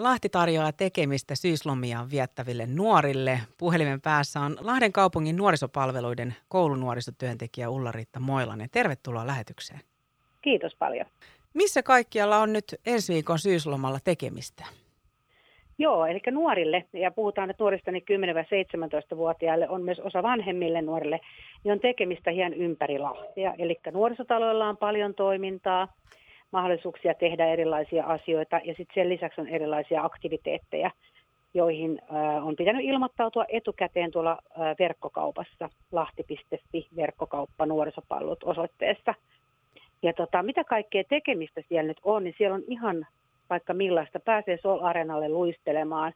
Lahti tarjoaa tekemistä syyslomiaan viettäville nuorille. Puhelimen päässä on Lahden kaupungin nuorisopalveluiden koulunuorisotyöntekijä Ulla-Riitta Moilanen. Tervetuloa lähetykseen. Kiitos paljon. Missä kaikkialla on nyt ensi viikon syyslomalla tekemistä? Joo, eli nuorille, ja puhutaan nyt nuorista niin 10-17-vuotiaille, on myös osa vanhemmille nuorille, niin on tekemistä ihan ympäri Lahtia. Eli nuorisotaloilla on paljon toimintaa, mahdollisuuksia tehdä erilaisia asioita, ja sitten sen lisäksi on erilaisia aktiviteetteja, joihin on pitänyt ilmoittautua etukäteen tuolla verkkokaupassa, lahti.fi, verkkokauppa nuorisopalvelut osoitteessa. Ja tota, mitä kaikkea tekemistä siellä nyt on, niin siellä on ihan vaikka millaista. Pääsee Sol Arenalle luistelemaan,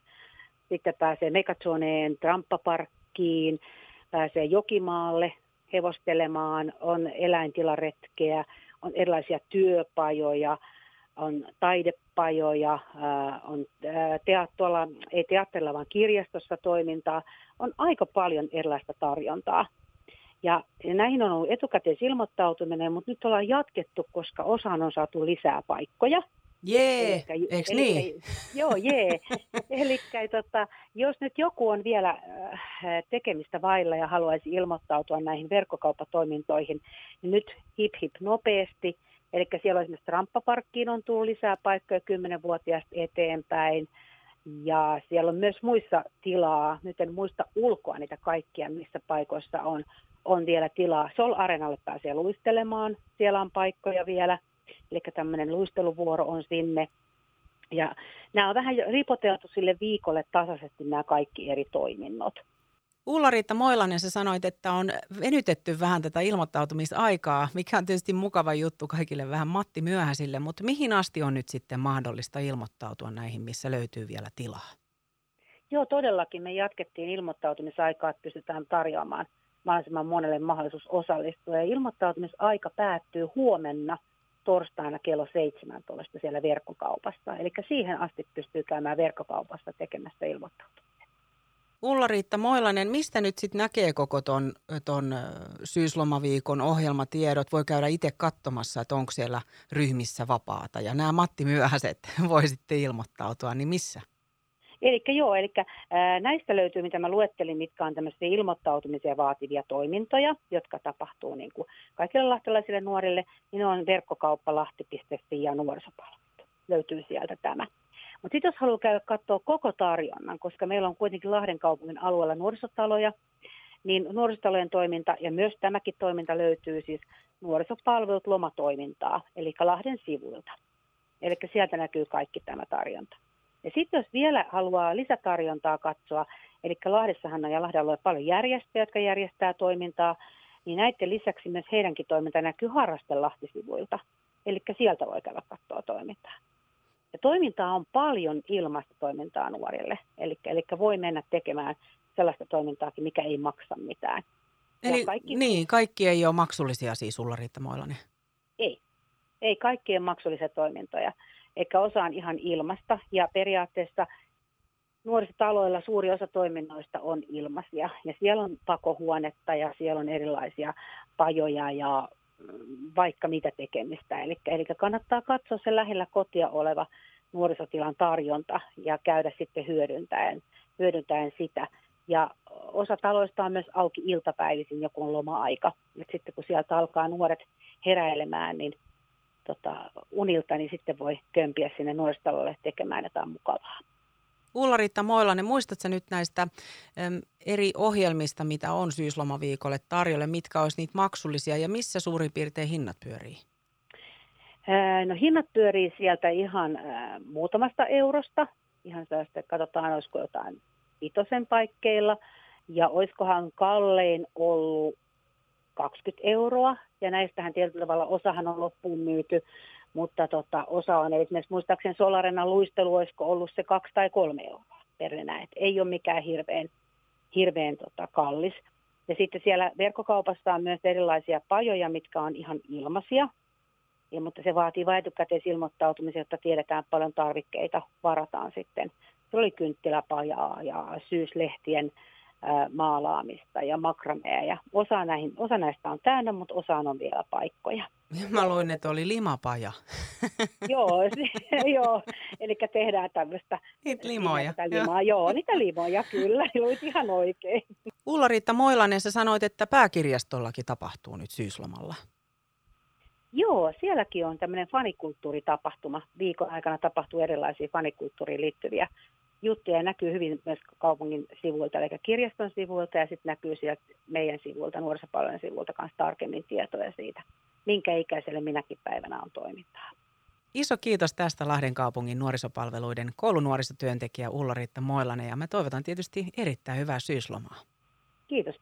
sitten pääsee Megazoneen tramppaparkkiin, pääsee Jokimaalle hevostelemaan, on eläintilaretkeä, on erilaisia työpajoja, on taidepajoja, on teattolla, ei teatterilla vaan kirjastossa toimintaa, on aika paljon erilaista tarjontaa. Ja näihin on ollut etukäteisilmoittautuminen, mutta nyt ollaan jatkettu, koska osaan on saatu lisää paikkoja – Jee, eikö niin? Joo, jee. eli tota, jos nyt joku on vielä äh, tekemistä vailla ja haluaisi ilmoittautua näihin verkkokauppatoimintoihin, niin nyt hip hip nopeasti. Eli siellä on esimerkiksi Ramppaparkkiin on tullut lisää paikkoja 10-vuotiaasta eteenpäin. Ja siellä on myös muissa tilaa, nyt en muista ulkoa niitä kaikkia, missä paikoissa on, on vielä tilaa. Sol Arenalle pääsee luistelemaan, siellä on paikkoja vielä – eli tämmöinen luisteluvuoro on sinne. Ja nämä on vähän ripoteltu sille viikolle tasaisesti nämä kaikki eri toiminnot. Ulla-Riitta Moilanen, sä sanoit, että on venytetty vähän tätä ilmoittautumisaikaa, mikä on tietysti mukava juttu kaikille vähän Matti myöhäisille, mutta mihin asti on nyt sitten mahdollista ilmoittautua näihin, missä löytyy vielä tilaa? Joo, todellakin. Me jatkettiin ilmoittautumisaikaa, että pystytään tarjoamaan mahdollisimman monelle mahdollisuus osallistua. Ja ilmoittautumisaika päättyy huomenna – torstaina kello 17 siellä verkkokaupassa. Eli siihen asti pystyy käymään verkkokaupassa tekemässä ilmoittautumista. Ulla-Riitta Moilanen, mistä nyt sitten näkee koko ton, ton syyslomaviikon ohjelmatiedot? Voi käydä itse katsomassa, että onko siellä ryhmissä vapaata. Ja nämä Matti Myöhäiset voi sitten ilmoittautua, niin missä? Eli joo, eli näistä löytyy, mitä mä luettelin, mitkä on tämmöisiä ilmoittautumisia vaativia toimintoja, jotka tapahtuu niin kuin kaikille lahtelaisille nuorille, niin on verkkokauppalahti.fi ja nuorisopalvelut. Löytyy sieltä tämä. Mutta sitten jos haluaa käydä katsoa koko tarjonnan, koska meillä on kuitenkin Lahden kaupungin alueella nuorisotaloja, niin nuorisotalojen toiminta ja myös tämäkin toiminta löytyy siis nuorisopalvelut lomatoimintaa, eli Lahden sivuilta. Eli sieltä näkyy kaikki tämä tarjonta. Ja sitten jos vielä haluaa lisätarjontaa katsoa, eli Lahdessahan on ja Lahden alueella paljon järjestöjä, jotka järjestää toimintaa, niin näiden lisäksi myös heidänkin toiminta näkyy Harrastelahti-sivuilta. Eli sieltä voi käydä katsoa toimintaa. Ja toimintaa on paljon ilmaista toimintaa nuorille. Eli, eli voi mennä tekemään sellaista toimintaakin, mikä ei maksa mitään. Eli kaikki, niin, kaikki ei ole maksullisia siis sulla Riitta Moilanen? Ei. Ei kaikkien maksullisia toimintoja eikä osa on ihan ilmasta. Ja periaatteessa nuorisotaloilla suuri osa toiminnoista on ilmaisia. Ja siellä on pakohuonetta ja siellä on erilaisia pajoja ja mm, vaikka mitä tekemistä. Eli, eli kannattaa katsoa se lähellä kotia oleva nuorisotilan tarjonta ja käydä sitten hyödyntäen, hyödyntäen sitä. Ja osa taloista on myös auki iltapäivisin, joku on loma-aika. Et sitten kun sieltä alkaa nuoret heräilemään, niin tota, unilta, niin sitten voi kömpiä sinne nuoristalolle tekemään jotain mukavaa. Ulla-Riitta Moilanen, muistatko nyt näistä äm, eri ohjelmista, mitä on syyslomaviikolle tarjolle, mitkä olisi niitä maksullisia ja missä suurin piirtein hinnat pyörii? no hinnat pyörii sieltä ihan äh, muutamasta eurosta, ihan sellaista, katsotaan olisiko jotain vitosen paikkeilla, ja olisikohan kallein ollut 20 euroa, ja näistähän tietyllä tavalla osahan on loppuun myyty, mutta tota, osa on, esimerkiksi muistaakseni Solarena luistelu, olisiko ollut se kaksi tai kolme euroa per enää, Et ei ole mikään hirveän, hirveän tota, kallis. Ja sitten siellä verkkokaupassa on myös erilaisia pajoja, mitkä on ihan ilmaisia, ja, mutta se vaatii vain etukäteisilmoittautumisen, jotta tiedetään paljon tarvikkeita varataan sitten. Se oli kynttiläpajaa ja syyslehtien maalaamista ja makramea. Ja osa, näihin, osa näistä on täynnä, mutta osa on vielä paikkoja. Mä luin, että oli limapaja. joo, joo, eli tehdään tämmöistä. Niitä limoja. Limaa. Joo. joo, niitä limoja, kyllä. Luit ihan oikein. Ulla-Riitta Moilanen, sä sanoit, että pääkirjastollakin tapahtuu nyt syyslomalla. Joo, sielläkin on tämmöinen fanikulttuuritapahtuma. Viikon aikana tapahtuu erilaisia fanikulttuuriin liittyviä juttuja ja näkyy hyvin myös kaupungin sivuilta, eli kirjaston sivuilta ja sitten näkyy sieltä meidän sivuilta, nuorisopalvelujen sivuilta kanssa tarkemmin tietoja siitä, minkä ikäiselle minäkin päivänä on toimintaa. Iso kiitos tästä Lahden kaupungin nuorisopalveluiden koulunuorisotyöntekijä Ulla-Riitta Moilanen ja me toivotan tietysti erittäin hyvää syyslomaa. Kiitos.